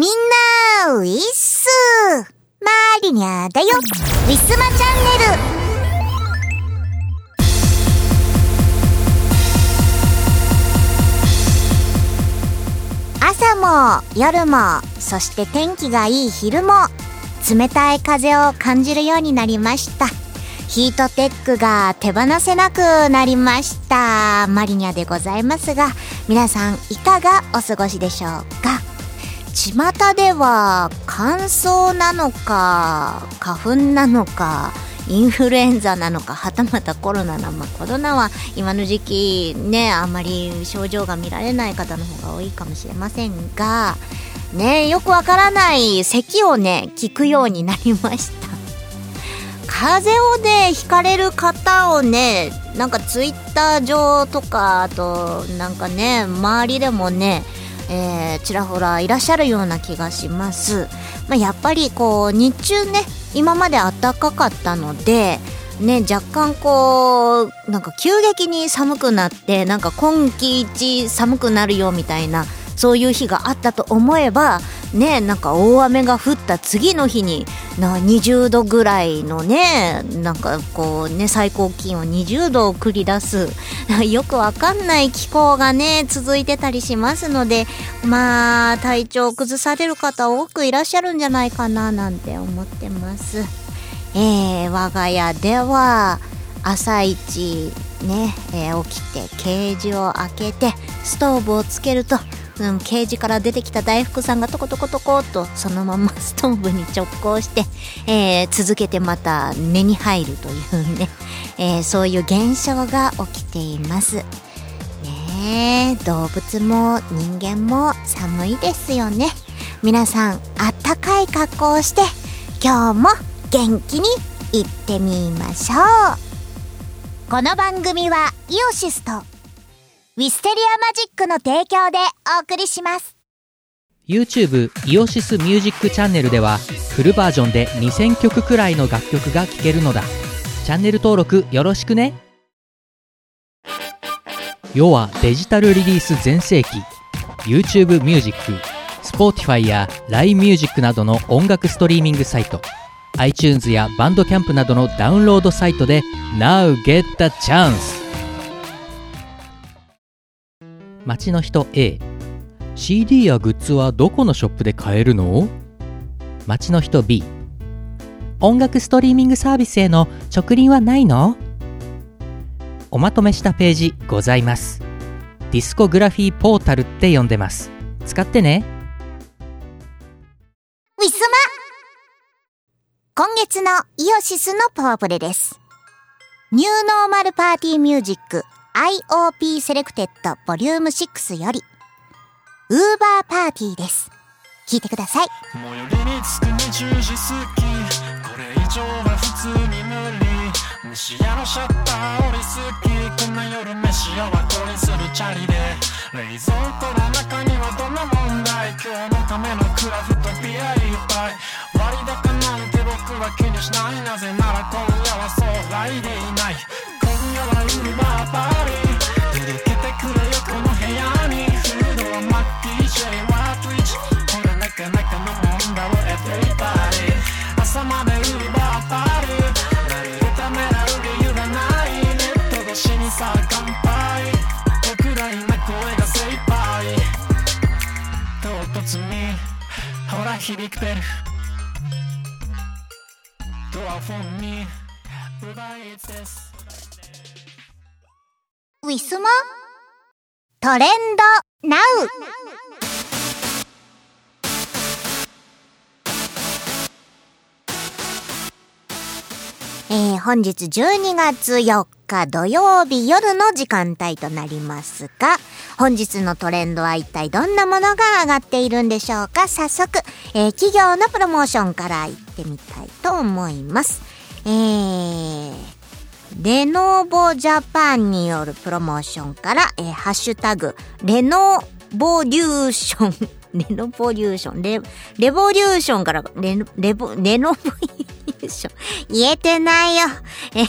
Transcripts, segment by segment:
みんな、ウィッスマリニャだよ。ウィスマチャンネル。朝も夜もそして天気がいい昼も冷たい風を感じるようになりました。ヒートテックが手放せなくなりました。マリニャでございますが皆さんいかがお過ごしでしょうか？巷では乾燥なのか花粉なのかインフルエンザなのかはたまたコロナなのかコロナは今の時期ねあんまり症状が見られない方の方が多いかもしれませんがねよくわからない咳をね聞くようになりました。風邪をねひかれる方をねなんかツイッター上とかあとなんかね周りでもねえー、ちらほらいらっしゃるような気がします、まあ、やっぱりこう日中ね今まで暖かかったのでね若干こうなんか急激に寒くなってなんか今季一寒くなるよみたいなそういう日があったと思えばねなんか大雨が降った次の日にな20度ぐらいのねなんかこうね最高気温20度を繰り出す よくわかんない気候がね続いてたりしますのでまあ体調を崩される方多くいらっしゃるんじゃないかななんて思ってます。えー、我が家では朝一ね、えー、起きてケージを開けてストーブをつけるとうん、ケージから出てきた大福さんがトコトコトコとそのままストーブに直行して、えー、続けてまた根に入るというね、えー、そういう現象が起きています。ね動物も人間も寒いですよね。皆さんあったかい格好をして今日も元気にいってみましょう。この番組はイオシスとウィステリアマジックの提供でお送りします。YouTube イオシスミュージックチャンネルではフルバージョンで2000曲くらいの楽曲が聴けるのだ。チャンネル登録よろしくね。世はデジタルリリース全盛期。YouTube ミュージック Spotify や LINE ミュージックなどの音楽ストリーミングサイト。iTunes やバンドキャンプなどのダウンロードサイトで Now get the chance! 街の人 A CD やグッズはどこのショップで買えるの？街の人 B 音楽ストリーミングサービスへの直輪はないの？おまとめしたページございます。ディスコグラフィーポータルって呼んでます。使ってね。ウィスマ。今月のイオシスのパワープレです。ニューノーマルパーティーミュージック。IOP セレクテッドボリューム6よりウーバーパーティーです。聞いてください。最寄りに着く20時過ぎこれ以上は普通に無理飯屋のシャッター降りすぎこんな夜飯を後にするチャリで。冷蔵庫の中にはどんな問題今日のためのクラフトビアいっぱい割高なんて僕は気にしないなぜなら今夜はそう来でいない。バーパーリー届けてくれよこの部屋にフードはマッキー J は Twitch これなかなかのもんだろ Everybody 朝までウーバーパーリー何るためらう理由がないネット越しにさ乾杯僕ら今声が精一杯唐突にほら響くベルドアフォンに奪いつですウィスマ？トレンド？ナウ？えー、本日12月4日土曜日夜の時間帯となりますが、本日のトレンドは一体どんなものが上がっているんでしょうか？早速、えー、企業のプロモーションから行ってみたいと思います。えー、レノーボジャパンによるプロモーションから、えー、ハッシュタグ、レノボリューション、レノボリューション、レ、レボリューションから、レ、レボ、レノボリュー、ション。言えてないよ。え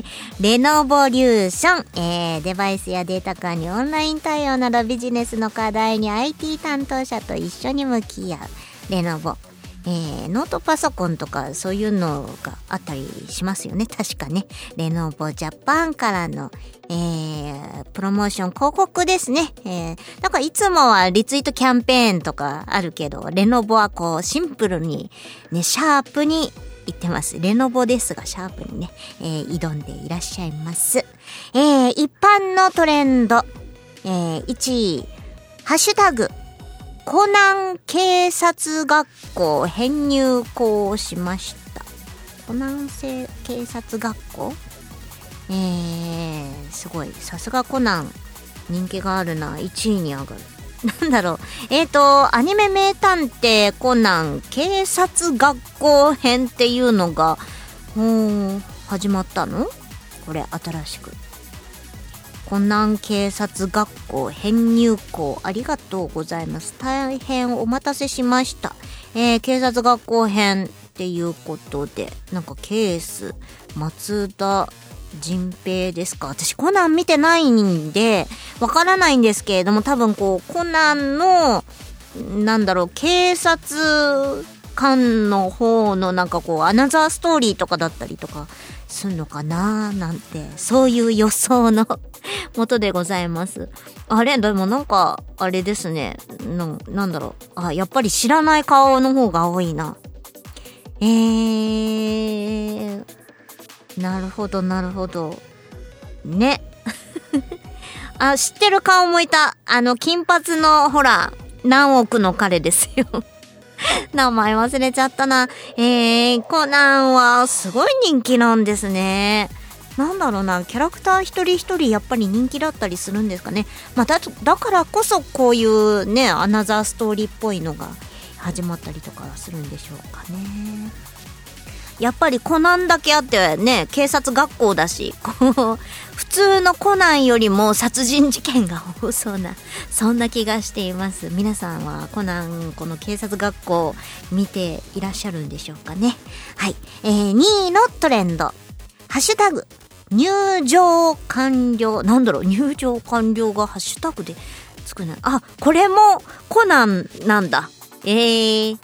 ー、レノボリューション。えー、デバイスやデータ間にオンライン対応などビジネスの課題に IT 担当者と一緒に向き合う。レノボ。えー、ノートパソコンとかそういうのがあったりしますよね。確かね。レノボジャパンからの、えー、プロモーション広告ですね。えー、なんかいつもはリツイートキャンペーンとかあるけど、レノボはこうシンプルに、ね、シャープに言ってます。レノボですが、シャープにね、えー、挑んでいらっしゃいます。えー、一般のトレンド、えー、1位、ハッシュタグ、コナン警察学校編入校しました。コナン警察学校？えー、すごい。さすがコナン。人気があるな。1位に上がる。なんだろう。えっ、ー、と、アニメ名探偵コナン警察学校編っていうのが、もう、始まったの？これ、新しく。コナン警察学校編入校ありがとうございます。大変お待たせしました。えー、警察学校編っていうことで、なんかケース、松田人平ですか？私コナン見てないんで、わからないんですけれども、多分こう、コナンの、なんだろう、警察官の方のなんかこう、アナザーストーリーとかだったりとかすんのかななんて、そういう予想のもとでございます。あれ？でもなんか、あれですね。ななんだろう。あ、やっぱり知らない顔の方が多いな。えー、なるほど、なるほど。ね。あ、知ってる顔もいた。あの、金髪の、ほら、何億の彼ですよ。名前忘れちゃったな。えー、コナンはすごい人気なんですね。なんだろうな、キャラクター一人一人やっぱり人気だったりするんですかね。まあ、だ、だからこそこういうね、アナザーストーリーっぽいのが始まったりとかするんでしょうかね。やっぱりコナンだけあってね、警察学校だし、こう、普通のコナンよりも殺人事件が多そうな、そんな気がしています。皆さんはコナン、この警察学校見ていらっしゃるんでしょうかね。はい。えー、2位のトレンド。ハッシュタグ、入場完了。なんだろう、入場完了がハッシュタグでつくな。あ、これもコナンなんだ。えー。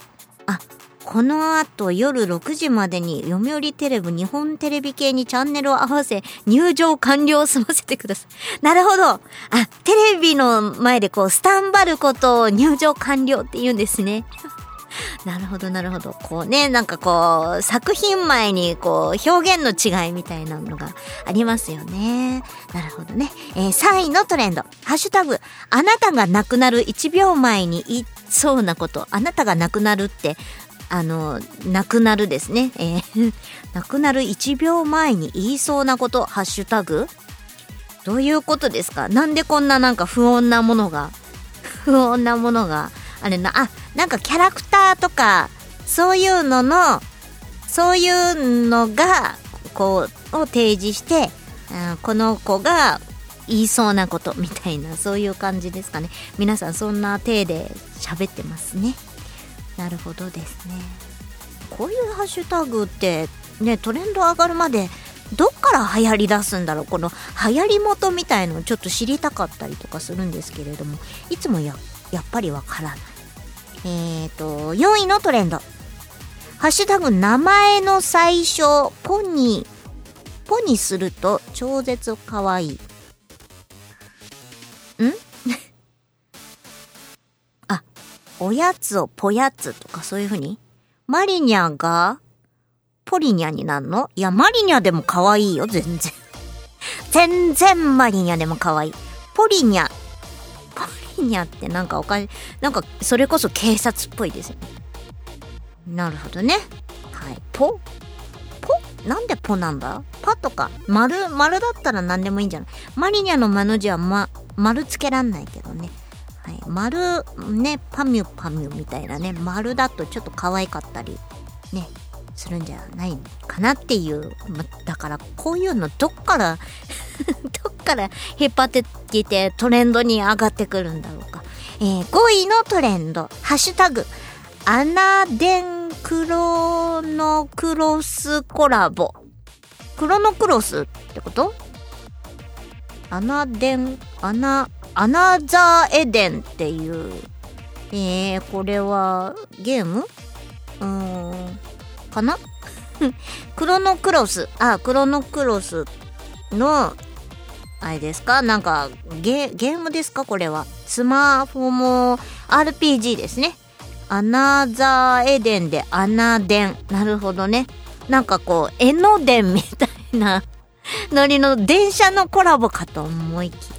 あ、この後夜6時までに読売テレビ日本テレビ系にチャンネルを合わせ入場完了を済ませてください。なるほど。あ、テレビの前でこうスタンバることを入場完了って言うんですね。なるほど、なるほど。こうね、なんかこう、作品前にこう、表現の違いみたいなのがありますよね。なるほどね。えー、3位のトレンド。ハッシュタグ、あなたが亡くなる1秒前に言いそうなこと。あなたが亡くなるって、あの、亡くなるですね。えー、亡くなる1秒前に言いそうなこと、ハッシュタグ？どういうことですか？なんでこんななんか不穏なものが、不穏なものが、あれな、あ、なんかキャラクターとか、そういうのの、そういうのが、こう、を提示して、うん、この子が言いそうなことみたいな、そういう感じですかね。皆さんそんな体で喋ってますね。なるほどですね。こういうハッシュタグって、ね、トレンド上がるまで、どっから流行り出すんだろうこの流行り元みたいのをちょっと知りたかったりとかするんですけれども、いつもややっぱりわからない。えっ、ー、と、4位のトレンド。ハッシュタグ名前の最初、ポニー。ポにすると超絶かわいい。ん？おやつをぽやつとかそういう風に？マリニャがポリニャになるの？いや、マリニャでも可愛いよ、全然。全然マリニャでも可愛い。ポリニャ。ポリニャってなんかおかしい。なんかそれこそ警察っぽいですよね。なるほどね。はい。ポ？ポ？なんでポなんだ？パとか。丸丸だったら何でもいいんじゃない？マリニャの間の字は、ま、丸つけらんないけどね。はい、丸ねパミュパミュみたいなね丸だとちょっと可愛かったりねするんじゃないかなっていう、ま、だからこういうのどっから どっから引っ張ってきてトレンドに上がってくるんだろうか。えー、5位のトレンド、ハッシュタグ、アナデンクロノクロスコラボ。クロノクロスってこと？アナデン、アナ、アナザーエデンっていう。えー、これはゲーム？うーん、かな？クロノクロス。あ、クロノクロスの、あれですか？なんかゲ、ゲームですか？これは。スマホの RPG ですね。アナザーエデンでアナデン。なるほどね。なんかこう、江ノ電みたいなノリの電車のコラボかと思いきや。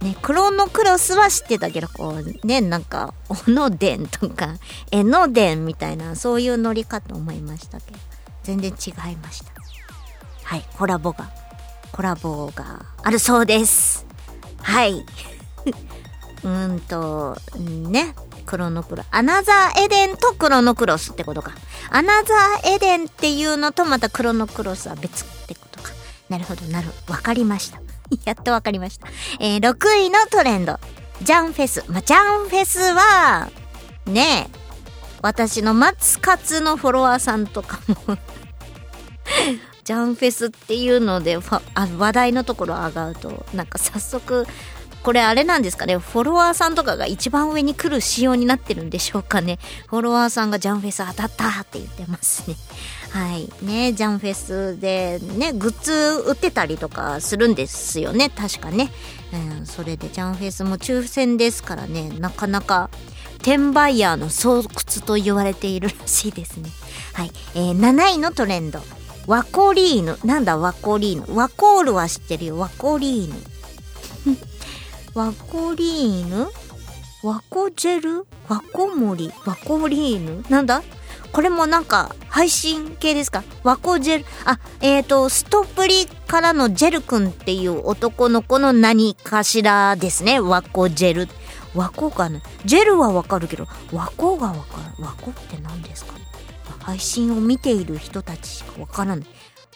ね、クロノクロスは知ってたけど、こう、ね、なんか、小野電とか、江ノ電みたいな、そういうノリかと思いましたけど、全然違いました。はい、コラボが、コラボがあるそうです。はい。うんと、ね、クロノクロ。アナザーエデンとクロノクロスってことか。アナザーエデンっていうのとまたクロノクロスは別ってことか。なるほど、なる。わかりました。やっとわかりました。えー、6位のトレンド。ジャンフェス。まあ、ジャンフェスは、ねえ、私の松ツのフォロワーさんとかも ジャンフェスっていうのであ話題のところ上がるとなんか早速これあれなんですかね？フォロワーさんとかが一番上に来る仕様になってるんでしょうかね？フォロワーさんがジャンフェス当たったって言ってますねはい。ねジャンフェスでねグッズ売ってたりとかするんですよね。確かね、うん、それでジャンフェスも抽選ですからね。なかなか転売ヤーの巣窟と言われているらしいですね。はい、えー、7位のトレンド。ワコリーヌ。なんだワコリーヌ？ワコールは知ってるよ。ワコリーヌ。ワコリーヌ？ワコジェル？ワコモリ？ワコリーヌ？なんだ？これもなんか配信系ですか？ワコジェル、あ、えっ、ー、と、ストプリからのジェル君っていう男の子の何かしらですね。ワコジェル。ワコがね、ジェルはわかるけど、ワコがわかる？ワコって何ですか？配信を見ている人たちしかわからない。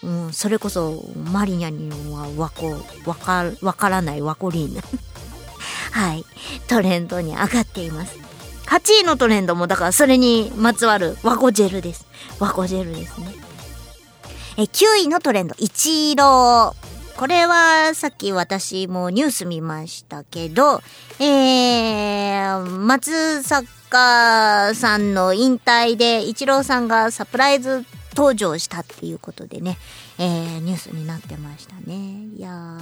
うん、それこそマリニャにはワコ、わか、わからないワコリーヌ。はい、トレンドに上がっています。8位のトレンドもだからそれにまつわるワコジェルです。ワコジェルですね。え、9位のトレンド、イチロー。これはさっき私もニュース見ましたけど、えー、松坂さんの引退でイチローさんがサプライズ登場したっていうことでね、えー、ニュースになってましたね。いやー、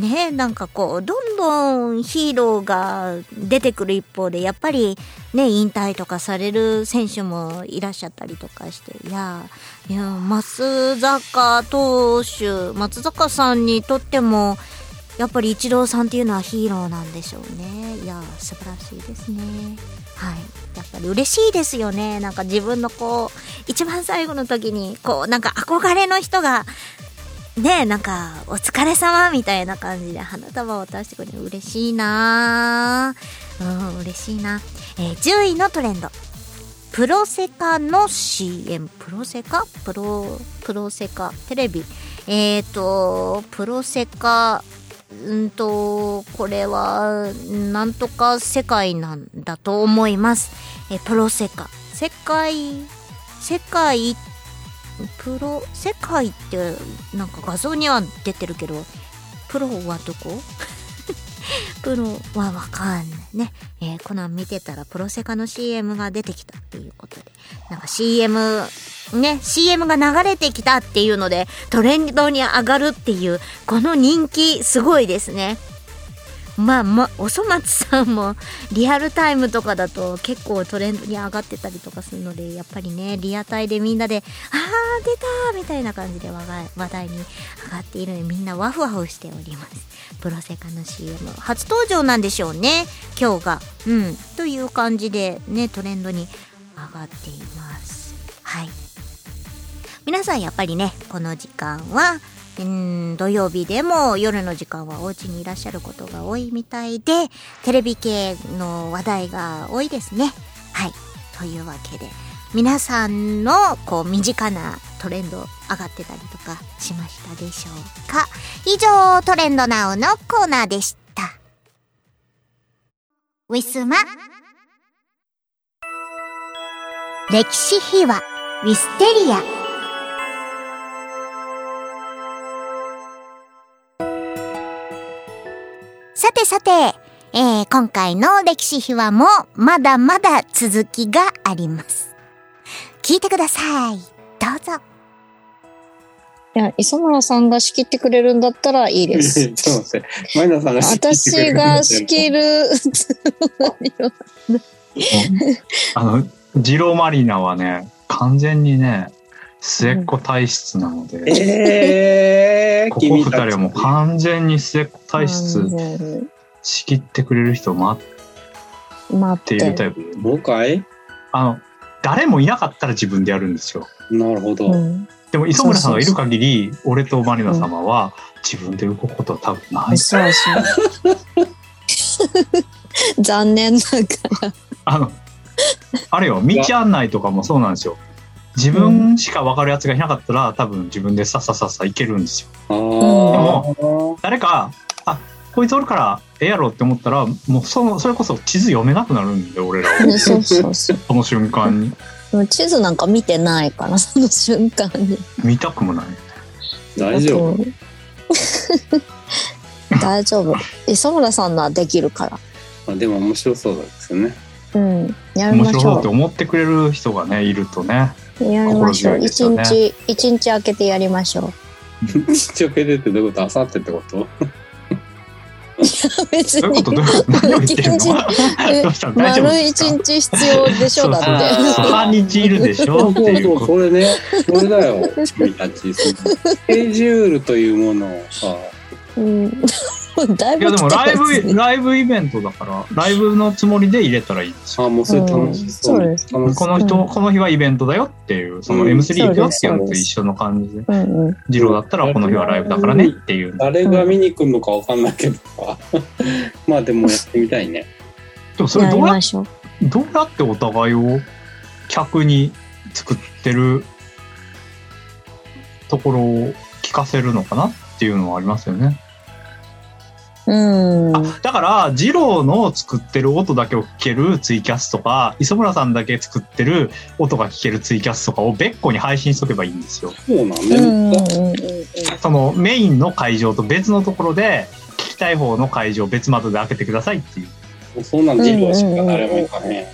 ねなんかこう、どんどんヒーローが出てくる一方で、やっぱりね、引退とかされる選手もいらっしゃったりとかして、いや、いや、松坂投手、松坂さんにとっても、やっぱりイチローさんっていうのはヒーローなんでしょうね。いや、素晴らしいですね。はい。やっぱり嬉しいですよね。なんか自分のこう、一番最後の時に、こう、なんか憧れの人が、ねえなんか、お疲れ様みたいな感じで花束を渡してくれる嬉しいなうん、嬉しいな。えー、10位のトレンド。プロセカの CM。プロセカ？プロ、プロセカ？テレビ。えっ、ー、と、プロセカ、うんと、これは、なんとか世界なんだと思います。えプロセカ。世界、世界っプロ世界ってなんか画像には出てるけどプロはどこ？プロはわかんないね。えー、コナン見てたらプロセカの CM が出てきたっていうことで。なんか CM、ね、CM が流れてきたっていうのでトレンドに上がるっていう、この人気すごいですね。まあまあおそ松さんもリアルタイムとかだと結構トレンドに上がってたりとかするのでやっぱりねリアタイでみんなで「あー出た!」みたいな感じで話題に上がっているのでみんなワフワフしております。プロセカの CM 初登場なんでしょうね今日が。うん。という感じでねトレンドに上がっています。はい。皆さんやっぱりねこの時間はうん土曜日でも夜の時間はお家にいらっしゃることが多いみたいで、テレビ系の話題が多いですね。はい。というわけで、皆さんのこう身近なトレンド上がってたりとかしましたでしょうか？以上、トレンドナウのコーナーでした。ウィスマ歴史秘話ウィステリアさてさて、えー、今回の歴史秘話もまだまだ続きがあります。聞いてください。どうぞ。いや、磯村さんが仕切ってくれるんだったらいいでちょっす。と待って。マイナさんが私るが仕切る。あの、ジローマリナはね、完全にね、末っ子体質なので、えー、ここ二君たち人はもう完全に末っ子体質仕切ってくれる人を待待っているタイプで、もうかいあの、誰もいなかったら自分でやるんですよ。なるほど。うんでも磯村さんがいる限り、俺とマリナ様は自分で動くことは多分ない。そうそう。残念ながら。あの、あれよ、道案内とかもそうなんですよ。自分しか分かるやつがいなかったら、多分自分でさっささっさ行けるんですよ。あもあ。誰か、あ、こいつおるからええやろって思ったら、もうその、それこそ地図読めなくなるんで、俺らは。そうそうそう。その瞬間に。地図なんか見てないから、その瞬間に。見たくもない。大丈夫。夫。大丈夫。磯村さんのはできるから。あでも面白そうですよね。うん。やりましょ面白そうって思ってくれる人がね、いるとね。う。やりましょう。一よね日、一日空けてやりましょう。一応けでってどういうこと？あさってってこと？いうこと？に丸一日必要でしょだって。半日いるでしょっていうそれね。それだよ。君たち。スケジュールと？いうものをさ、うん。だいぶいやでもライブ、ライブイベントだから、ライブのつもりで入れたらいいんですよ。あもうそれ楽しそう。うんそうです。この人、うんこの日はイベントだよっていう、そのうん M3 行くよっていうのと一緒の感じで。うんうん。ジローだったらこの日はライブだからねっていう。誰が見に来るのかわかんないけどさ。まあでもやってみたいね。でもそれやどうや。どうやってお互いを客に作ってるところを聞かせるのかなっていうのはありますよね。うん。あだから、ジローの作ってる音だけを聞けるツイキャスとか、磯村さんだけ作ってる音が聞けるツイキャスとかを別個に配信しとけばいいんですよ。そうなんね。うんうんそのメインの会場と別のところで、聞きたい方の会場別窓で開けてくださいっていう。そんなんしか誰も行かへんやんか。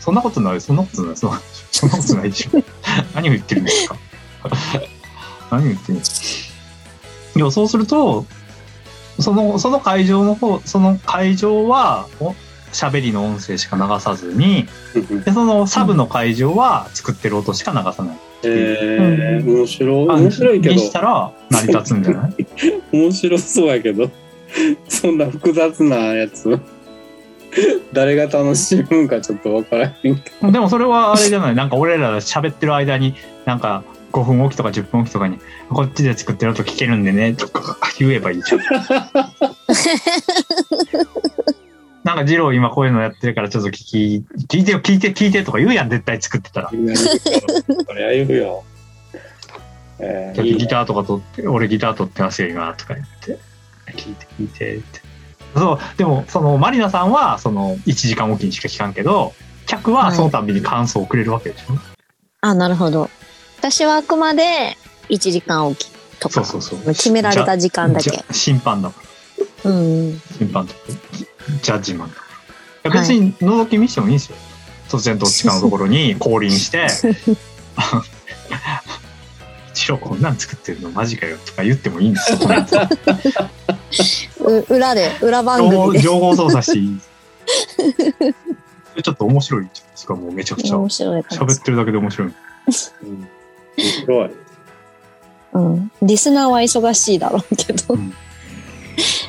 そんなことない、そんなことない、そんなそんなことないでしょ。何を言ってるんですか？何を言ってるんですか？いや、そうすると、その、その会場の方、その会場は、お喋りの音声しか流さずに、で、そのサブの会場は作ってる音しか流さない。えー、面白い。面白いけど。に、したら成り立つんじゃない？面白そうやけど、そんな複雑なやつ、誰が楽しむんかちょっとわからへんけでもそれはあれじゃない、なんか俺らが喋ってる間に、なんか5分おきとか10分おきとかに、こっちで作ってる音聞けるんでね、とか言えばいいじゃん。なんか、ジロー今こういうのやってるからちょっと聞き、聞いてよ、聞いて、聞いてとか言うやん、絶対作ってたら。そりゃ言うよ。えー、いいギターとか取って、俺ギター取ってますよ、今、とか言って。聞いて、聞いて、って。そう、でも、その、マリナさんは、その、1時間おきにしか聞かんけど、客はそのたびに感想をくれるわけでしょ？あ、なるほど。私はあくまで1時間おきとか、そうそうそう決められた時間だけ。審判だから。うん。審判とか、ジャッジマン。いや別に覗き見してもいいんですよ。突然どっちかのところに降臨して、一郎こんなん作ってるのマジかよとか言ってもいいんですよ。う裏で、裏番組で。情報操作していい。ちょっと面白いじゃないですか、もうめちゃくちゃ。喋ってるだけで面白い。う ん面白い。うん。リスナーは忙しいだろうけど、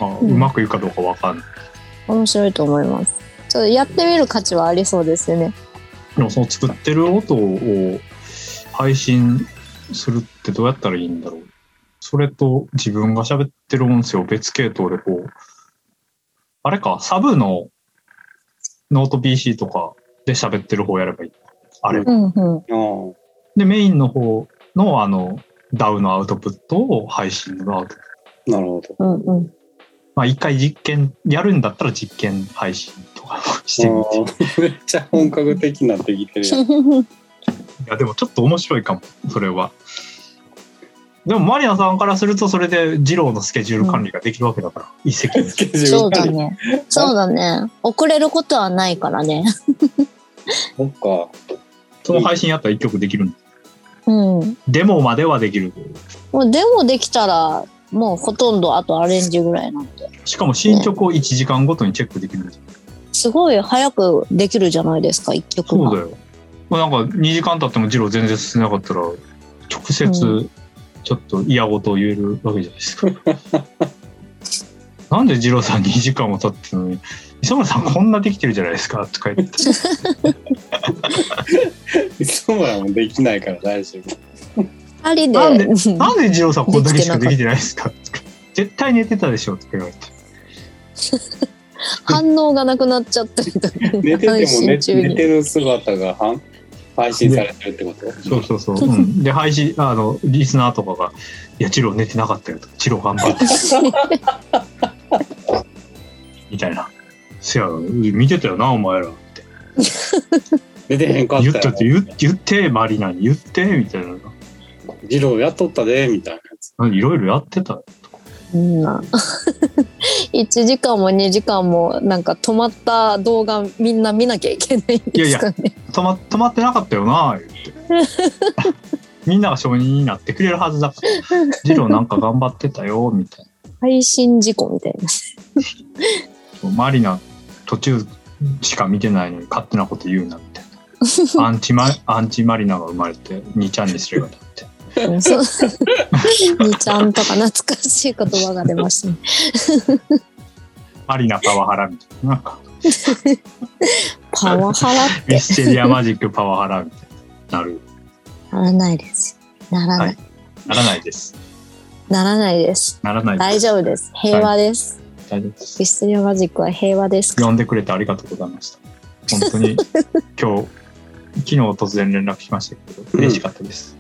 あうんうまくいくかどうかわかんない。面白いと思います。ちょっとやってみる価値はありそうですよね。でもその作ってる音を配信するってどうやったらいいんだろう。それと自分が喋ってる音声を別系統でこう、あれか、サブのノート PC とかで喋ってる方やればいい。あれ。うんうん。あで、メインの方のあの、 DAW のアウトプットを配信のアウトプット。あ、なるほど。うんうん。まあ一回実験、やるんだったら実験配信とかしてみて。めっちゃ本格的になってきてるやん。や、でもちょっと面白いかも、それは。でも、マリナさんからすると、それで、二郎のスケジュール管理ができるわけだから、一石二スケジューそうル管理。だね。そうだね。遅れることはないからね。そっか。その配信やったら一曲できるんだうん。デモまではできる。もうでもできたら、もうほとんどあとアレンジぐらいなんで。しかも進捗を1時間ごとにチェックできるんですよすごい早くできるじゃないですか、一曲が。そうだよ。まあ、なんか2時間経ってもジロー全然進んでなかったら、直接うちょっと嫌ごとを言えるわけじゃないですか。なんでジローさん2時間も経ってるのに、磯村さんこんなできてるじゃないですかとか言って。磯村もできないから大丈夫。二人で。なんでうん なんでジローさんこんだけしかできてないですか？とか絶対寝てたでしょとか言われて。反応がなくなっちゃったみたいな。寝てても配寝。寝てる姿がはん配信されてるってこと？そうそうそう。うん、で、配信、あの、リスナーとかが、いや、ジロー寝てなかったよと。ジロー頑張って。みたいな。せや、見てたよな、お前ら。って寝てへんかった言ったって、言っ言って、マリナに言って、みたいな。ジローやっとったで、みたいなやつ。いろいろやってた。うん。1時間も2時間もなんか止まった動画みんな見なきゃいけないんですかね。止ま、止まってなかったよな、言って。みんなが承認になってくれるはずだから。ジローなんか頑張ってたよ、みたい配信事故みたいな。な。マリナ、途中しか見てないのに勝手なこと言うな。アンチマ、アンチマリナが生まれて、2ちゃんにすればだって。うんそう。にちゃんとか懐かしい言葉が出ましたね。マリナパワハラみたいな。なんか、パワハラっミてステリアマジックパワハラみたいな。なる。ならないです。ならない。はいならないです。ならないです。ならない大丈夫です。平和です。大丈夫ですミ。ステリアマジックは平和です。呼んでくれてありがとうございました。本当に、今日、昨日突然連絡しましたけど、嬉しかったです。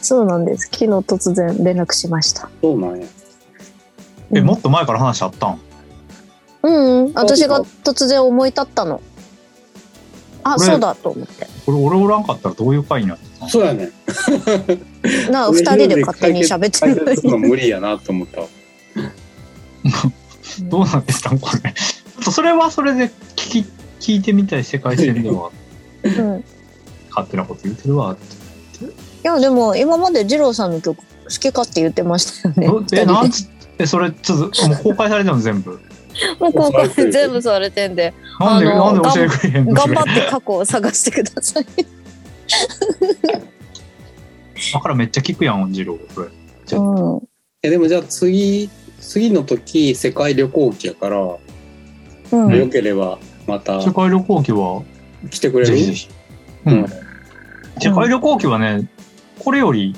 そうなんです。昨日突然連絡しました。そうなんや。え、もっと前から話あったん？うん、うん、私が突然思い立ったの。あ、そうだと思って。これ俺おらんかったらどういう回になってたのそうやね。なあ、二人で勝手に 喋ってるのに。無理やなと思ったわ。どうなってたんこれ。ちょっとそれはそれで聞き、聞いてみたい世界線では、うん。い勝手なこと言ってるわって。や、でも今まで二郎さんの曲好きかって言ってましたよね。え、なんつえ、それ、ちょっと、もう公開されたの全部？で もうここ全部されてんで、なんで、あのなんで教えてくれへんの？頑張って過去を探してください。だからめっちゃ聞くやん、ジロー、それ。うん。えでもじゃあ次次の時世界旅行記やから、うん。よければまた世界旅行記は、来てくれる？ぜひぜひ。ううんん。世界旅行記はね、これより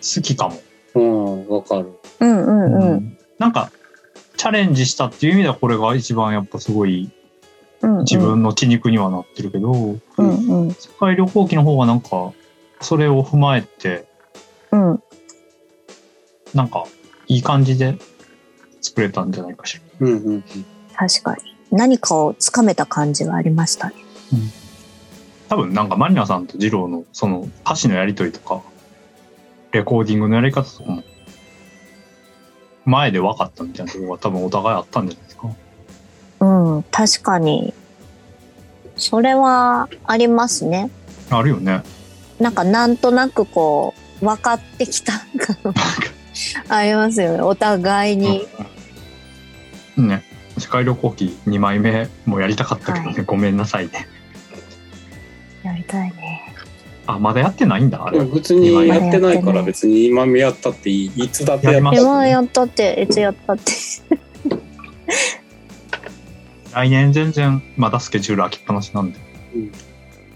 好きかも。うんわかるうんうんうん。なんか、チャレンジしたっていう意味ではこれが一番やっぱすごいうん。自分の血肉にはなってるけど、うんうん。世界旅行記の方はなんか、それを踏まえて、うん。なんか、いい感じで作れたんじゃないかしら。うんうん確かに。何かをつかめた感じはありましたね。多分なんかマリナさんとジローのその歌詞のやりとりとか、レコーディングのやり方とかも、前で分かったみたいなところが多分お互いあったんじゃないですか。うん。確かに。それはありますね。あるよね。なんかなんとなくこう、分かってきた感 ありますよね。お互いに。うんね。世界旅行記2枚目もやりたかったけどね、はごめんなさいね。あ、まだやってないんだ、あれ。うん別にやってないから別に今やったっていいいつだってやりまえ、まあやったって、いつやったって。来年全然まだスケジュール空きっぱなしなんで。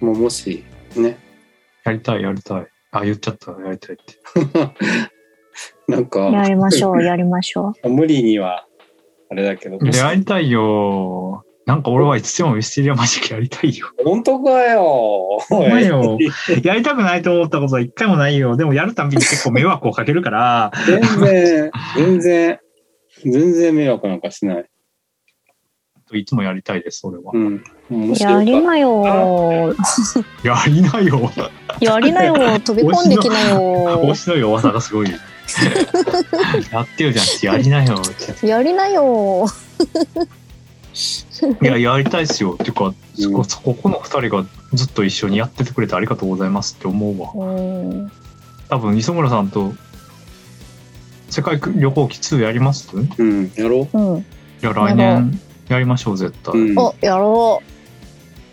もうもしねやりたい、やりたい。あ、言っちゃった、やりたいって。なんかやりましょう、やりましょ 無理にはあれだけどでやりたいよ。なんか俺はいつでもミステリアマジックやりたいよ。本当かよほんまよやりたくないと思ったことは一回もないよ。でもやるたびに結構迷惑をかけるから、全然全然全然迷惑なんかしないといつもやりたいです、それはう。ん。やりなよ。やりなよ。やりなよ。飛び込んできなよ推。しの弱さがすごい。やってよじゃんやりなよ。やりなよ。いや、やりたいっすよ。っていうか、うんこここの二人がずっと一緒にやっててくれてありがとうございますって思うわ。うん。多分、磯村さんと世界旅行記2やります？うん。やろうん。や、来年やりましょう、絶対。う。うん。お、やろ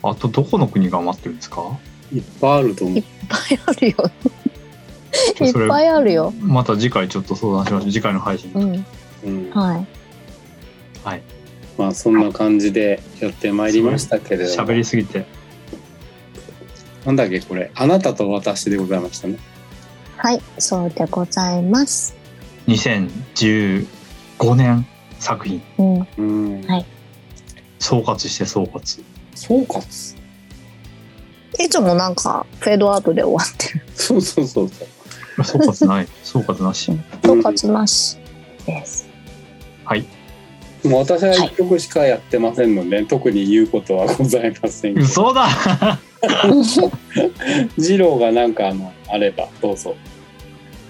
う。あと、どこの国が待ってるんですか？いっぱいあると思いうっ。ぱいあるよ。いっぱいあるよ。また次回ちょっと相談しましょう。次回の配信。うん。うん。はい。まあそんな感じでやってまいりましたけれども。喋りすぎて。なんだっけこれ。あなたと私でございましたね。はい。そうでございます。2015年作品。うん。うん。はい総括して総括。総括？いつもなんか、フェードアウトで終わってる。そうそうそうそう。総括ない。総括なし。総括なしです。はい。もう私は一曲しかやってませんので、特に言うことはございませんけど。嘘だ 二郎がなんかあのあればどうぞ。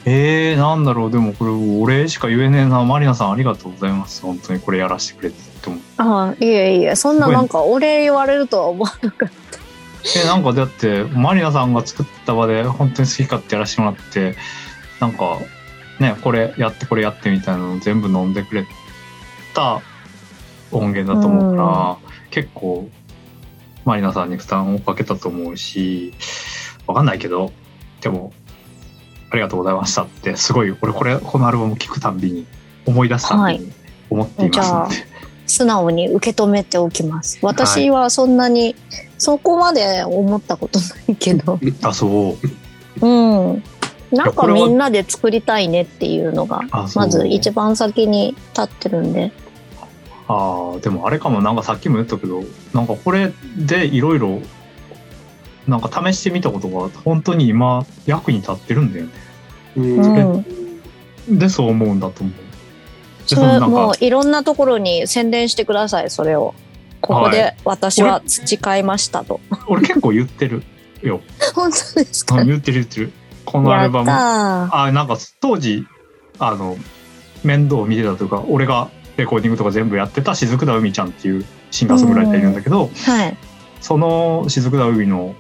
えー、なんだろう。でもこれ、俺しか言えねえな。マリナさんありがとうございます。本当にこれやらせてくれてって思う。ああ、いえいえ、そんななんか、お礼言われるとは思わなかっえ、なんかだって、マリナさんが作った場で本当に好き勝手やらせてもらって、なんか、ね、これやってこれやってみたいなの全部飲んでくれた音源だと思うから、結構、マリナさんに負担をかけたと思うし、わかんないけど、でも、ありがとうございましたって、すごい、俺これ、このアルバム聴くたんびに、思い出すたんびに思っていますので、た。素直に受け止めておきます。私はそんなに、そこまで思ったことないけど、あ、そう。うん。なんかみんなで作りたいねっていうのが、まず一番先に立ってるんで。ああでもあれかも。なんかさっきも言ったけどなんかこれでいろいろなんか試してみたことが本当に今役に立ってるんだよね。うん。うん。でそう思うんだと思う。でそれもういろんなところに宣伝してください、それを。ここはで私は培いましたと。俺結構言ってるよ。本当ですか？うん言ってる言ってる。このアルバム。たあなんか当時あの面倒を見てたというか俺がレコーディングとか全部やってた雫田海ちゃんっていうシンガーソングライターいるんだけど、ー。はい。その雫田海の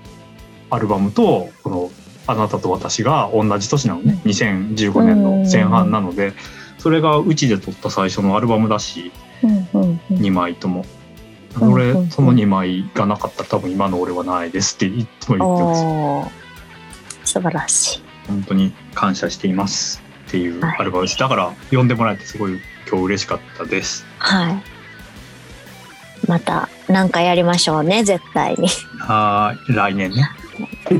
アルバムとこの「あなたと私」が同じ年なのね2015年の前半なのでそれがうちで撮った最初のアルバムだしうんうんうん2枚とも。うん俺うんうんその2枚がなかったら多分今の俺はないですっていつも言ってます素晴らしい。本当に感謝していますっていうはいアルバムですだから呼んでもらえてすごい今日嬉しかったですはい。また何かやりましょうね、絶対に。はーい来年ね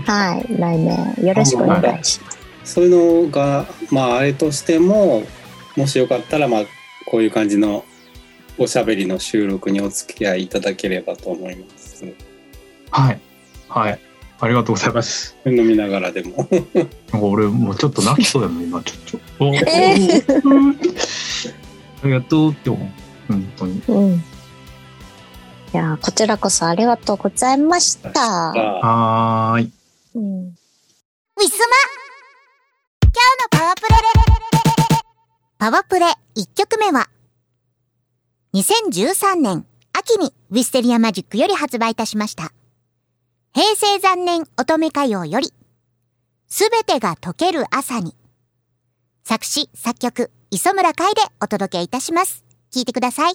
はい。来年よろしくお願いします。そういうのがまああれとしてももしよかったらまあこういう感じのおしゃべりの収録にお付き合いいただければと思います。はいはいありがとうございます飲みながらでも。なんか俺もうちょっと泣きそうやもん今ちょっとおえ ありがとうって思う本当にうん。いやー、こちらこそありがとうございました。あはーいうん、ウィスマ今日のパワプレパワプレ1曲目は、2013年秋にウィステリアマジックより発売いたしました。平成残念乙女歌謡より、すべてが溶ける朝に。作詞、作曲、磯村海でお届けいたします。聴いてください。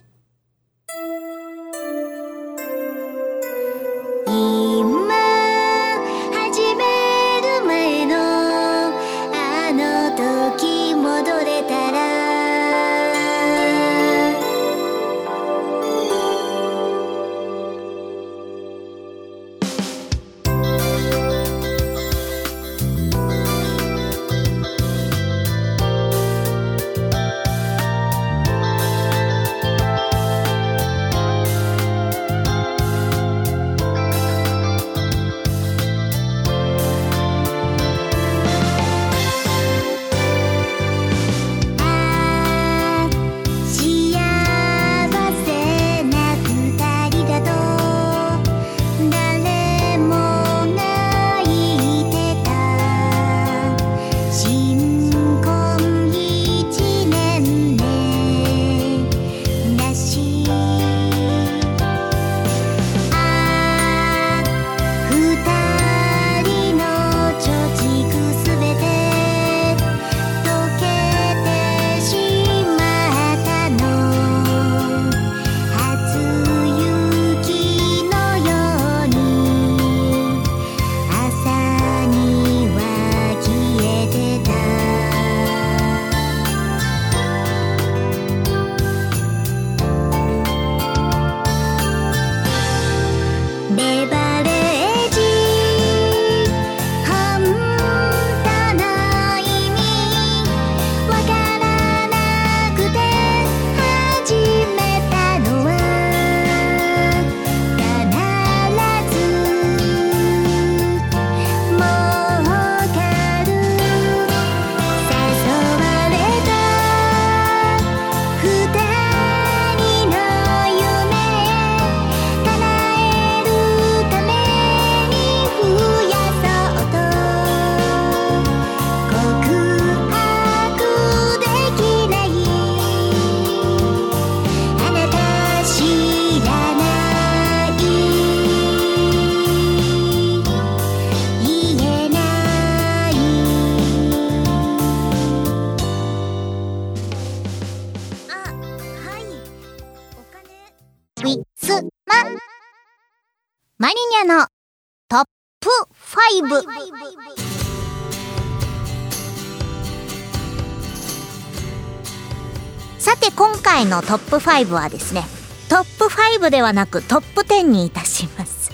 のトップ5はですねトップ5ではなくトップ10にいたします。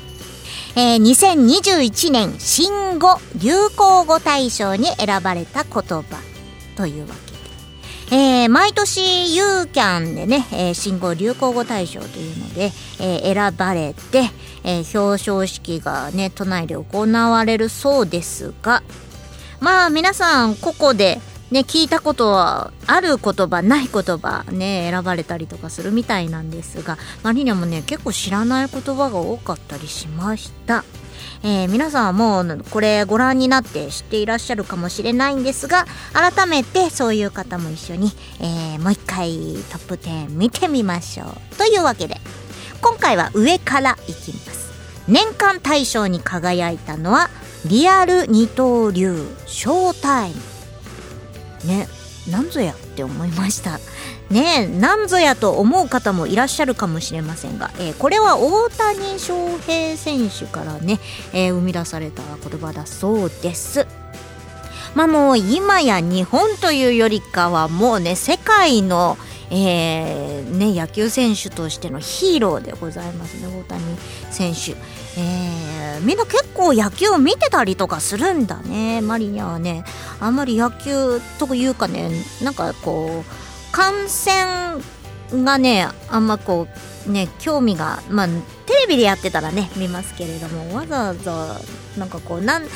えー、2021年新語・流行語大賞に選ばれた言葉というわけで、えー、毎年ユーキャンでね、えー、新語・流行語大賞というので、えー、選ばれて、えー、表彰式がね都内で行われるそうですがまあ皆さんここでね、聞いたことはある言葉ない言葉ね選ばれたりとかするみたいなんですがマリニャもね結構知らない言葉が多かったりしました。えー、皆さんはもうこれご覧になって知っていらっしゃるかもしれないんですが改めてそういう方も一緒に、えー、もう一回トップ10見てみましょう。というわけで今回は上からいきます。年間大賞に輝いたのはリアル二刀流ショータイム。ねなんぞやって思いました。ねなんぞやと思う方もいらっしゃるかもしれませんが、えー、これは大谷翔平選手からね、えー、生み出された言葉だそうです。まあもう今や日本というよりかはもうね世界のえーね、野球選手としてのヒーローでございますね大谷選手、えー、みんな結構野球を見てたりとかするんだね。マリニャはね。あんまり野球というかねなんかこう観戦がねあんまこうね興味がまあレビでやってたらね見ますけれどもわざわざなんかこう何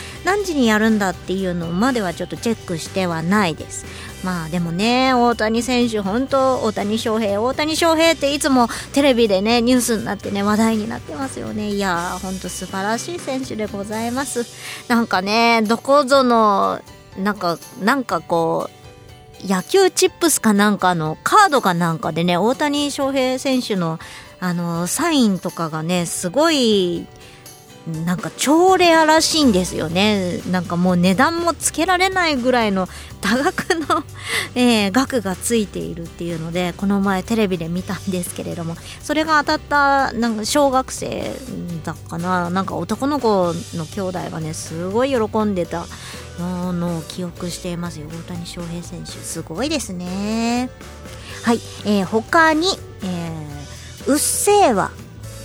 時にやるんだっていうのまではちょっとチェックしてはないです。まあでもね大谷選手本当大谷翔平大谷翔平っていつもテレビでねニュースになってね話題になってますよね。いやーほんと素晴らしい選手でございます。なんかねどこぞのなんかなんかこう野球チップスかなんかのカードかなんかでね大谷翔平選手のあのサインとかがねすごいなんか超レアらしいんですよね。なんかもう値段もつけられないぐらいの多額の えー、額がついているっていうのでこの前テレビで見たんですけれども。それが当たったなんか小学生だかな。なんか男の子の兄弟がねすごい喜んでたのを記憶していますよ。大谷翔平選手。すごいですね。はい、えー、他に、えー、うっせぇわ。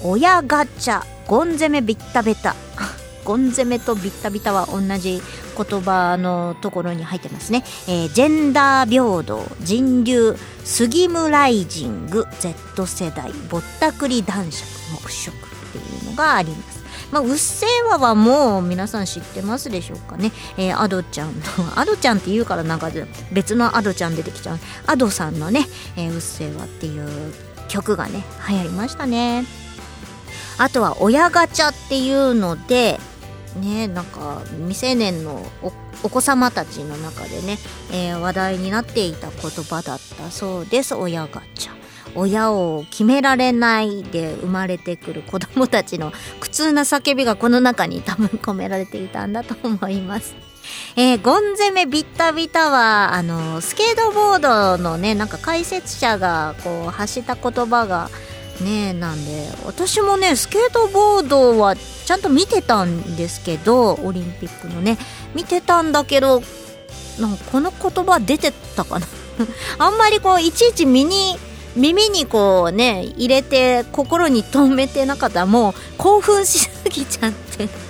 親ガチャ。ゴン攻めビッタベタ。ゴン攻めとビッタビタは同じ言葉のところに入ってますね、えー、ジェンダー平等人流スギムライジング Z 世代ぼったくり男爵黙食っていうのがあります。まあ、うっせぇわはもう皆さん知ってますでしょうかね。えー、アドちゃんの、アドちゃんって言うからなんか別のアドちゃん出てきちゃう。アドさんのね、えー、うっせぇわっていう曲がね、流行りましたね。あとは親ガチャっていうのでねなんか未成年のお子様たちの中でね、えー、話題になっていた言葉だったそうです親ガチャ親を決められないで生まれてくる子供たちの苦痛な叫びがこの中に多分込められていたんだと思います。えー、ゴン攻めビッタビタはあのスケートボードのねなんか解説者がこう発した言葉がねなんで私もねスケートボードはちゃんと見てたんですけどオリンピックのね見てたんだけどなんかこの言葉出てたかな。あんまりこういちいち身に耳にこうね入れて心に留めてなかった。らもう興奮しすぎちゃって。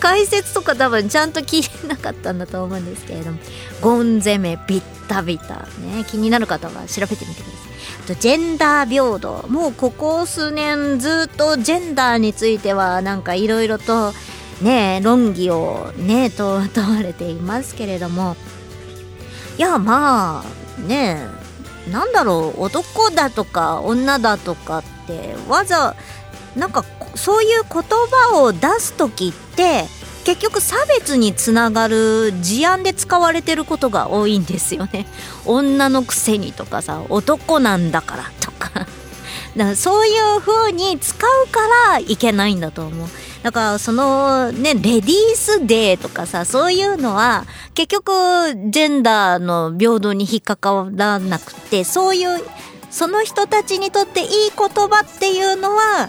解説とか多分ちゃんと聞いてなかったんだと思うんですけれども。ゴン攻めビッタビタね。気になる方は調べてみてください。あとジェンダー平等。もうここ数年ずっとジェンダーについてはなんかいろいろとね論議をね 問われていますけれども。いやまあねなんだろう。男だとか女だとかってわざなんかそういう言葉を出す時って結局差別につながる事案で使われてることが多いんですよね。女のくせにとかさ男なんだからとか。だからそういう風に使うからいけないんだと思う。だからそのねレディースデーとかさそういうのは結局ジェンダーの平等に引っかからなくてそういうその人たちにとっていい言葉っていうのは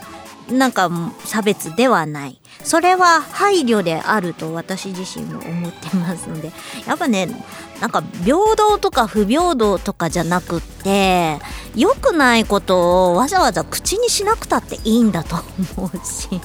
なんか差別ではないそれは配慮であると私自身も思ってますのでやっぱねなんか平等とか不平等とかじゃなくって良くないことをわざわざ口にしなくたっていいんだと思うし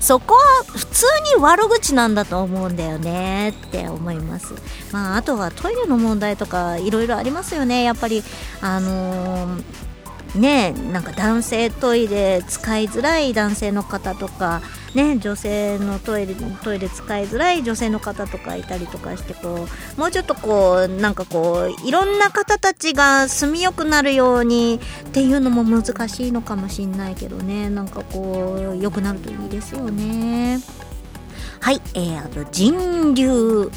そこは普通に悪口なんだと思うんだよねって思います。まあ、あとはトイレの問題とかいろいろありますよね。やっぱりあのーねなんか男性トイレ使いづらい男性の方とかね女性のトイレトイレ使いづらい女性の方とかいたりとかしてこうもうちょっとこうなんかこういろんな方たちが住みよくなるようにっていうのも難しいのかもしんないけどね。なんかこう良くなるといいですよね。はいえー、あと人流。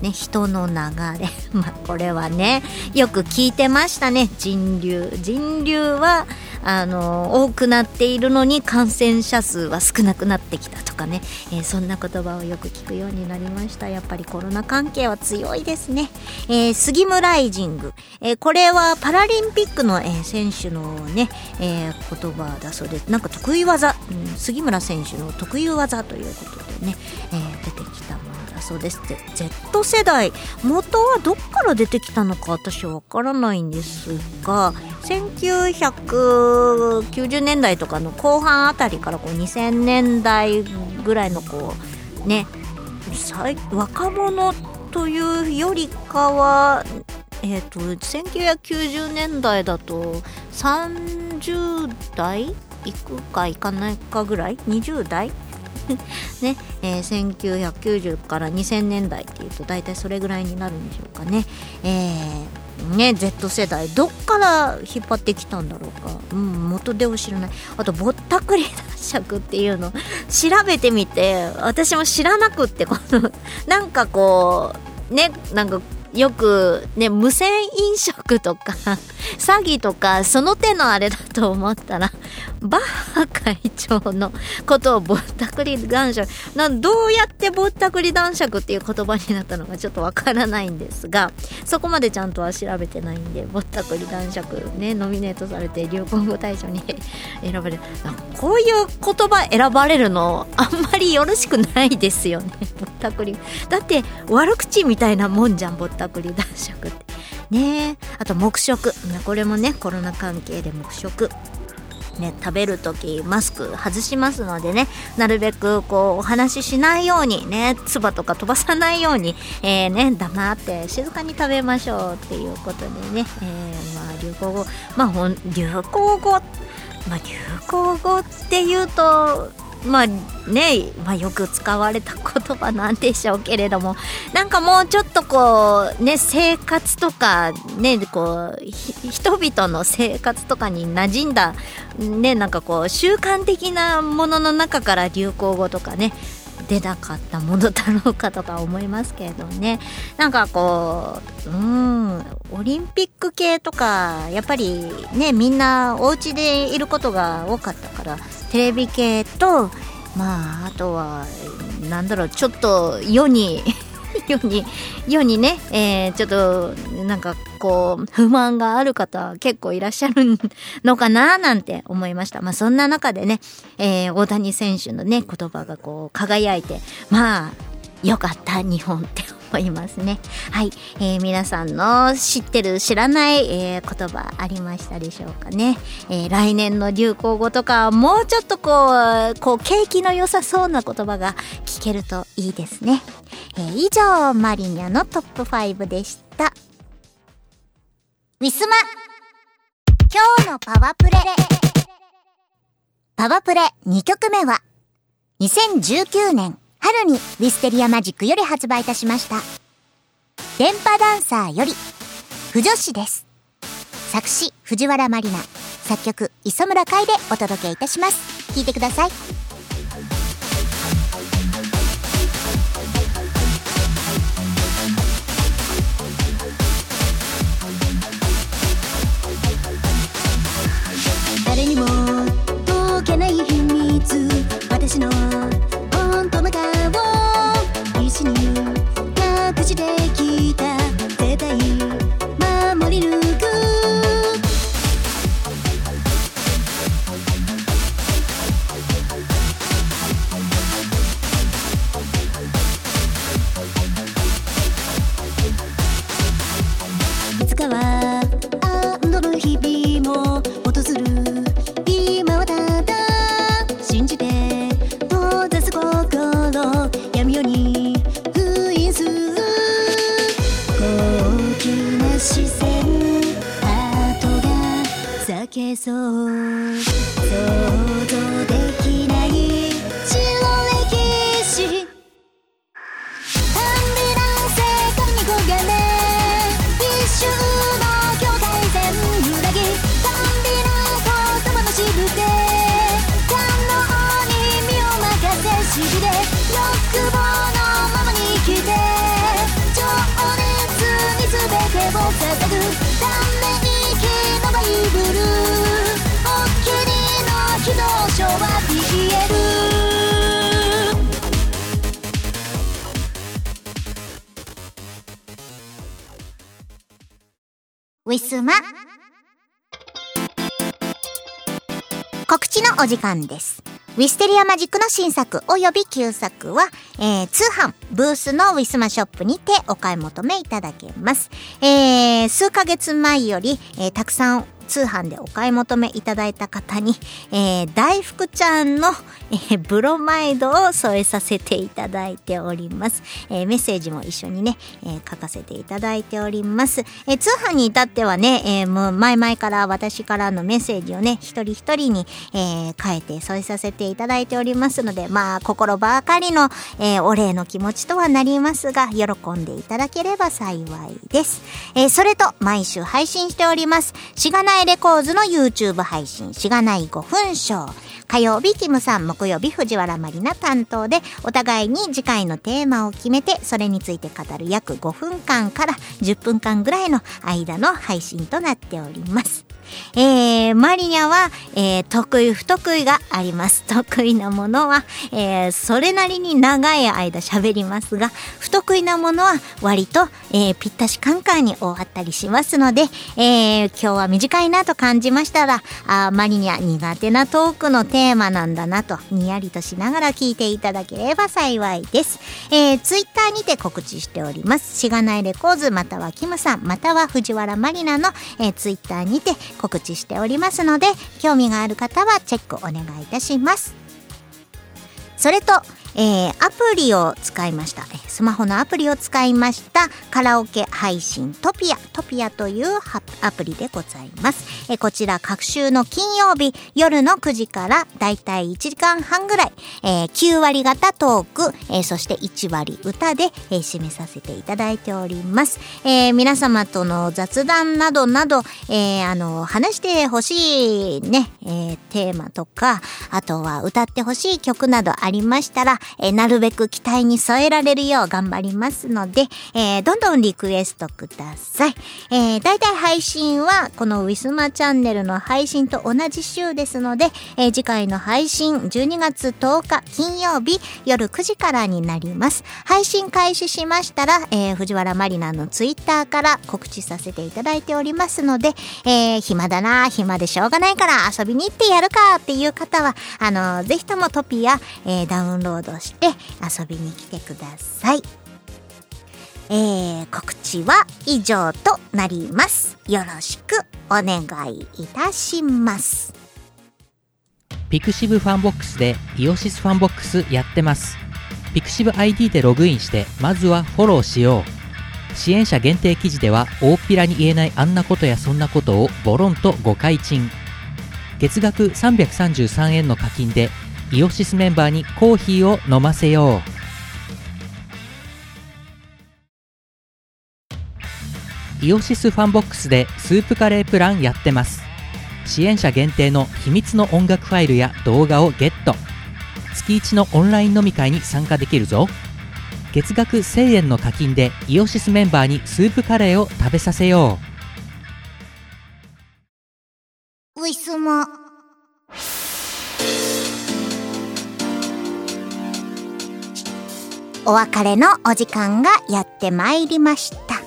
ね、人の流れ。まあ、これはね、よく聞いてましたね。人流。人流は、あの、多くなっているのに感染者数は少なくなってきたとかね。えー、そんな言葉をよく聞くようになりました。やっぱりコロナ関係は強いですね。えー、杉村イジング。えー、これはパラリンピックの、えー、選手のね、えー、言葉だそうで、なんか得意技、うん、杉村選手の得意技ということでね、えー、出てきたそうですって。Z 世代元はどっから出てきたのか私はわからないんですが1990年代とかの後半あたりからこう2000年代ぐらいのこうね若者というよりかはえっ、ー、と1990年代だと30代いくかいかないかぐらい？20代 ね、えー、1990から2000年代っていうと大体それぐらいになるんでしょうかね。えー、ね、Z 世代どっから引っ張ってきたんだろうか、うん、元手を知らない。あとぼったくり男爵っていうの。調べてみて。私も知らなくってこのなんかこうねなんかよくね無銭飲食とか 詐欺とかその手のあれだと思ったらバッハ会長のことをぼったくり男爵などうやってぼったくり男爵っていう言葉になったのかちょっとわからないんですがそこまでちゃんとは調べてないんでぼったくり男爵ねノミネートされて流行語大賞に 選ばれる。こういう言葉選ばれるのあんまりよろしくないですよね。ったくり。だって悪口みたいなもんじゃんぼったくり男爵って。ねあと黙食。これもねコロナ関係で黙食。ね、食べる時マスク外しますのでね。なるべくこうお話ししないようにね唾とか飛ばさないように、えー、ね黙って静かに食べましょうっていうことでね、えー、まあ流行語。まあ流行語。まあ流行語っていうとまあね、まあ、よく使われた言葉なんでしょうけれども。なんかもうちょっとこうね生活とかねこう人々の生活とかに馴染んだねなんかこう習慣的なものの中から流行語とかね出なかったものだろうかとか思いますけれどね。なんかこううんオリンピック系とかやっぱりねみんなお家でいることが多かったからテレビ系とまああとはなんだろうちょっと世に 世に世にね、えー、ちょっとなんかこう不満がある方結構いらっしゃるのかななんて思いました。まあそんな中でね、えー、大谷選手のね言葉がこう輝いてまあよかった日本って思いますね。はい、えー、皆さんの知ってる知らない、えー、言葉ありましたでしょうかね。えー、来年の流行語とかもうちょっとこうこう景気の良さそうな言葉が聞けるといいですね。えー、以上マリニャのトップ5でした。ウィスマ今日のパワープレパワープレ2曲目は2019年春にウィステリアマジックより発売いたしました。電波ダンサーより、不女子です。作詞、藤原まりな。作曲、磯村海でお届けいたします。聴いてください。誰にも解けない秘密私のけそうは BL ウィスマ告知のお時間です。ウィステリアマジックの新作および旧作は、えー通販、ブースのウィスマショップにてお買い求めいただけます。えー数ヶ月前より、えーたくさん通販でお買い求めいただいた方に、えー大福ちゃんの、えーブロマイドを添えさせていただいております。えーメッセージも一緒にね、えー書かせていただいております。えー通販に至ってはね、えーもう前々から私からのメッセージをね、一人一人に、えー変えて添えさせていただいておりますので、まあ、心ばかりの、えーお礼の気持ちとはなりますが、喜んでいただければ幸いです。えーそれと、毎週配信しております。しがないレコーズの YouTube 配信、しがない5分ショー。火曜日、キムさん、木曜日、藤原まりな担当で、お互いに次回のテーマを決めて、それについて語る約5分間から10分間ぐらいの間の配信となっております。えー、マリニャは、えー得意不得意があります。得意なものは、えーそれなりに長い間喋りますが、不得意なものは割と、えーぴったしカンカンに終わったりしますので、えー今日は短いなと感じましたら、あマリニャ苦手なトークのテーマなんだなと、にやりとしながら聞いていただければ幸いです。えー、ツイッターにて告知しております。しがないレコーズ、またはキムさん、または藤原マリナの、えー、ツイッターにて告知しておりますので、興味がある方はチェックお願いいたします。それと、えーアプリを使いました。スマホのアプリを使いましたカラオケ配信トピア、トピアというアプリでございます。えーこちら各週の金曜日夜の9時からだいたい1時間半ぐらい、えー9割型トーク、えーそして1割歌で、えー締めさせていただいております。えー皆様との雑談などなど、えーあの、話してほしいね、えーテーマとか、あとは歌ってほしい曲などありましたら、えーなるべく期待に添えられるよう頑張りますので、えーどんどんリクエストください。えー、だいたい配信は、このウィスマチャンネルの配信と同じ週ですので、えー次回の配信12月10日金曜日夜9時からになります。配信開始しましたら、えー藤原まりなのツイッターから告知させていただいておりますので、えー暇だな、暇でしょうがないから遊びに行ってやるかっていう方は、あのぜひともトピア、えーダウンロードドして遊びに来てください。えー告知は以上となります。よろしくお願いいたします。ピクシブファンボックスでイオシスファンボックスやってます。ピクシブ ID でログインして、まずはフォローしよう。支援者限定記事では、大っぴらに言えないあんなことやそんなことをボロンとご開陳。月額333円の課金で、イオシスメンバーにコーヒーを飲ませよう。イオシスファンボックスでスープカレープランやってます。支援者限定の秘密の音楽ファイルや動画をゲット月1のオンライン飲み会に参加できるぞ月額1000円の課金でイオシスメンバーにスープカレーを食べさせようお別れのお時間がやってまいりました。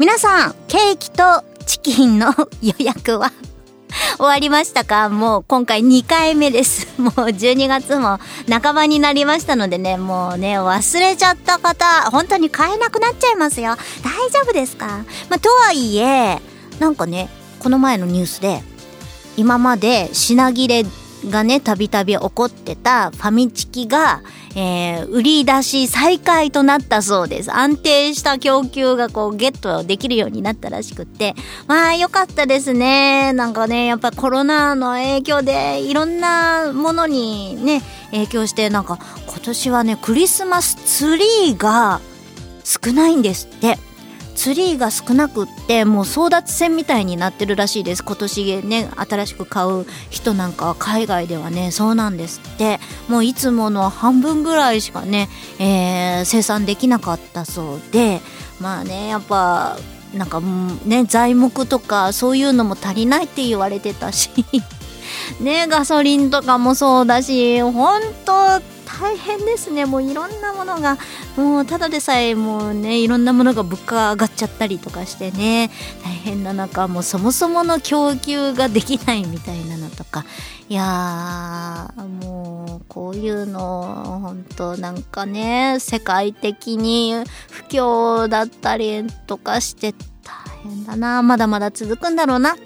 皆さん、ケーキとチキンの予約は 終わりましたか？もう今回2回目です。もう12月も半ばになりましたのでね、もうね、忘れちゃった方、本当に買えなくなっちゃいますよ。大丈夫ですか？まあ、とはいえ、なんかね、この前のニュースで、今まで品切れがねたびたび起こってたファミチキが、えー、売り出し再開となったそうです。安定した供給がこうゲットできるようになったらしくって。まあよかったですね。なんかねやっぱコロナの影響でいろんなものにね影響してなんか今年はねクリスマスツリーが少ないんですって。ツリーが少なくってもう争奪戦みたいになってるらしいです。今年ね新しく買う人なんかは海外ではねそうなんですって。もういつもの半分ぐらいしかね、えー、生産できなかったそうで。まあねやっぱなんかね材木とかそういうのも足りないって言われてたし。ねガソリンとかもそうだし本当大変ですね。もういろんなものがもうただでさえもうねいろんなものが物価上がっちゃったりとかしてね大変な中もうそもそもの供給ができないみたいなのとか。いやーもうこういうの本当なんかね世界的に不況だったりとかして大変だな。まだまだ続くんだろうな。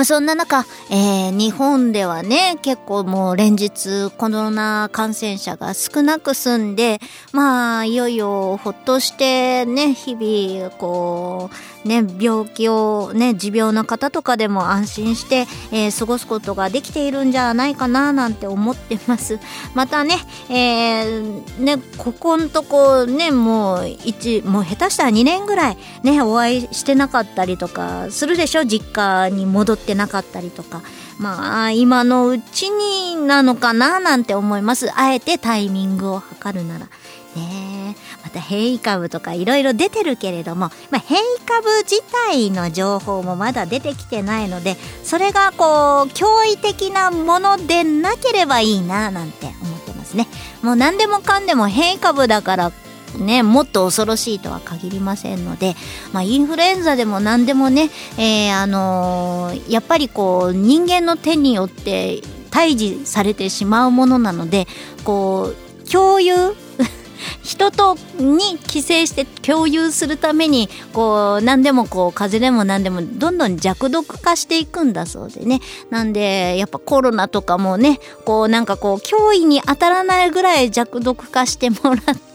まあ、そんな中、えー、日本ではね、結構もう連日コロナ感染者が少なく済んで、まあ、いよいよほっとしてね、日々、こう、ね、病気をね、持病の方とかでも安心して、えー、過ごすことができているんじゃないかななんて思ってます。またね、えー、ね、ここんとこね、もう一、もう下手したら2年ぐらいね、お会いしてなかったりとかするでしょ？実家に戻ってなかったりとか。まあ、今のうちになのかななんて思います。あえてタイミングを測るなら。ねまた変異株とかいろいろ出てるけれども、まあ、変異株自体の情報もまだ出てきてないのでそれがこう驚異的なものでなければいいななんて思ってますねもう何でもかんでも変異株だからね、もっと恐ろしいとは限りませんので、まあ、インフルエンザでも何でもね、えー、あのー、やっぱりこう人間の手によって退治されてしまうものなのでこう共有 人とに寄生して共有するためにこう何でもこう風邪でも何でもどんどん弱毒化していくんだそうでね。なんでやっぱコロナとかもねこうなんかこう脅威に当たらないぐらい弱毒化してもらって、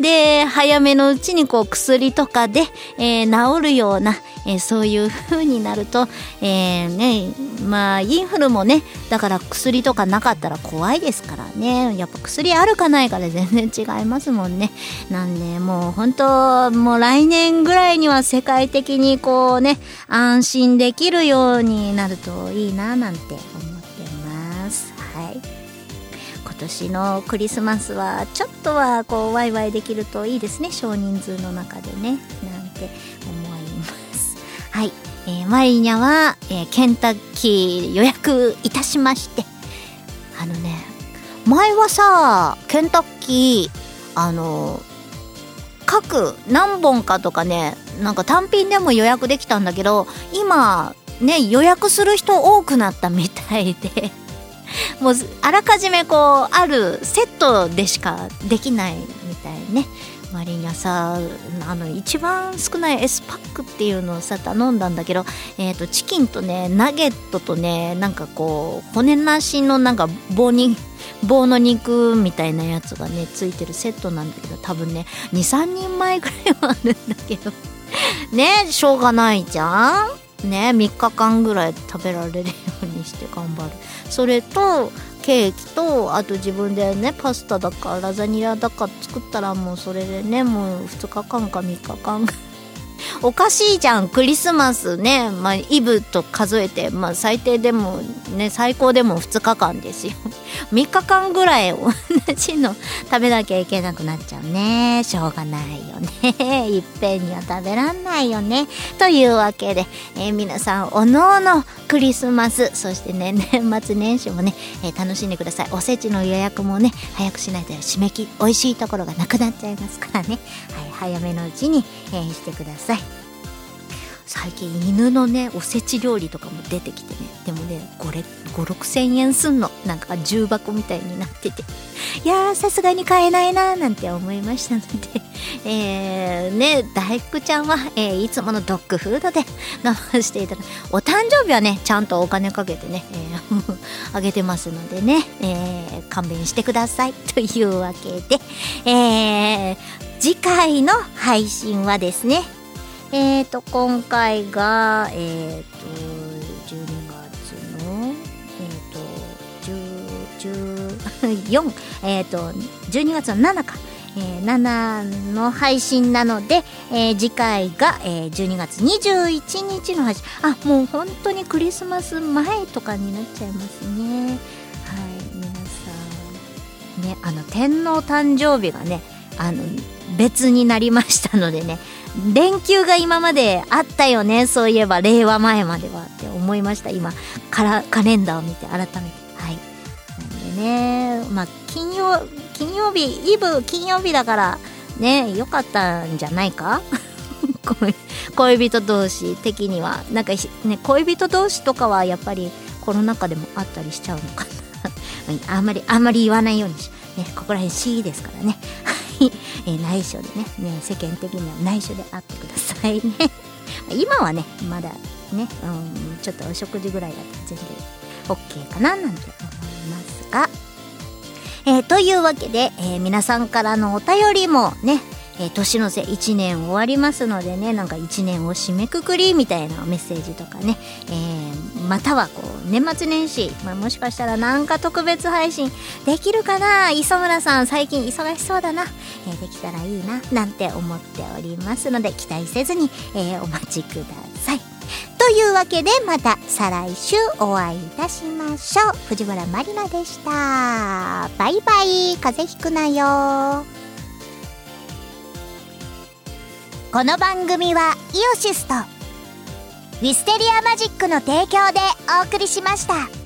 で、早めのうちにこう薬とかで、えー、治るような、えー、そういう風になると、えー、ね、まあ、インフルもね、だから薬とかなかったら怖いですからね。やっぱ薬あるかないかで 全然違いますもんね。なんで、もう本当、もう来年ぐらいには世界的にこうね、安心できるようになるといいななんて思ってます。今年のクリスマスはちょっとはこうワイワイできるといいですね少人数の中でねなんて思います。はい、えー、マリニャは、えー、ケンタッキー予約いたしまして。あのね前はさケンタッキーあの各何本かとかねなんか単品でも予約できたんだけど今ね予約する人多くなったみたいで。もうあらかじめこうあるセットでしかできないみたいね。マリニャさあの一番少ない S パックっていうのをさ頼んだんだけど、えーと、チキンとねナゲットとねなんかこう骨なしのなんか棒に棒の肉みたいなやつがねついてるセットなんだけど多分ね23人前ぐらいはあるんだけど。ねしょうがないじゃん。ね3日間ぐらい食べられるようにして頑張る。それとケーキとあと自分でねパスタだかラザニアだか作ったらもうそれでねもう2日間か3日間。おかしいじゃんクリスマスね、まあ、イブと数えて、まあ、最低でもね最高でも2日間ですよ。3日間ぐらい同じの食べなきゃいけなくなっちゃうね。しょうがないよね。いっぺんには食べらんないよね。というわけで、えー、皆さんおのおのクリスマス。そしてね 年末年始もね、えー、楽しんでください。おせちの予約もね早くしないと締め切り美味しいところがなくなっちゃいますからね、はい、早めのうちに、えー、してください。最近犬のねおせち料理とかも出てきてね。でもね56000円すんの。なんか重箱みたいになってて。いやーさすがに買えないなーなんて思いましたので。えー、ね大福ちゃんは、えー、いつものドッグフードで 我慢していた。だお誕生日はねちゃんとお金かけてね、えー、あげてますのでね、えー、勘弁してください。というわけで、えー、次回の配信はですねえっ、ー、と、今回が、えっ、ー、と、12月の、えっ、ー、と、14、えっ、と、12月の7か。えー、7の配信なので、えー、次回が、えー、12月21日の配信あもう本当にクリスマス前とかになっちゃいますねはい皆さんねあの天皇誕生日がねあの別になりましたのでね。連休が今まであったよね。そういえば令和前まではって思いました。今カカレンダーを見て改めて。はい。なんでねまあ金曜金曜日イブ金曜日だからね良かったんじゃないか？恋人同士的には。なんかね恋人同士とかはやっぱりコロナ禍でもあったりしちゃうのかな。あんまりあんまり言わないようにしねここら辺 C ですからね。えー、内緒でねね世間的には内緒であってくださいね。今はねまだね、うん、ちょっとお食事ぐらいだと全然 OK かななんて思いますが、えー、というわけで、えー、皆さんからのお便りもねえー、年の瀬1年終わりますのでねなんか1年を締めくくりみたいなメッセージとかね、えー、またはこう年末年始、まあ、もしかしたらなんか特別配信できるかな？磯村さん最近忙しそうだな、えー、できたらいいな。なんて思っておりますので期待せずに、えお待ちください。というわけでまた再来週お会いいたしましょう。藤原まりなでした。バイバイ。風邪ひくなよ。この番組はイオシスとウィステリアマジックの提供でお送りしました。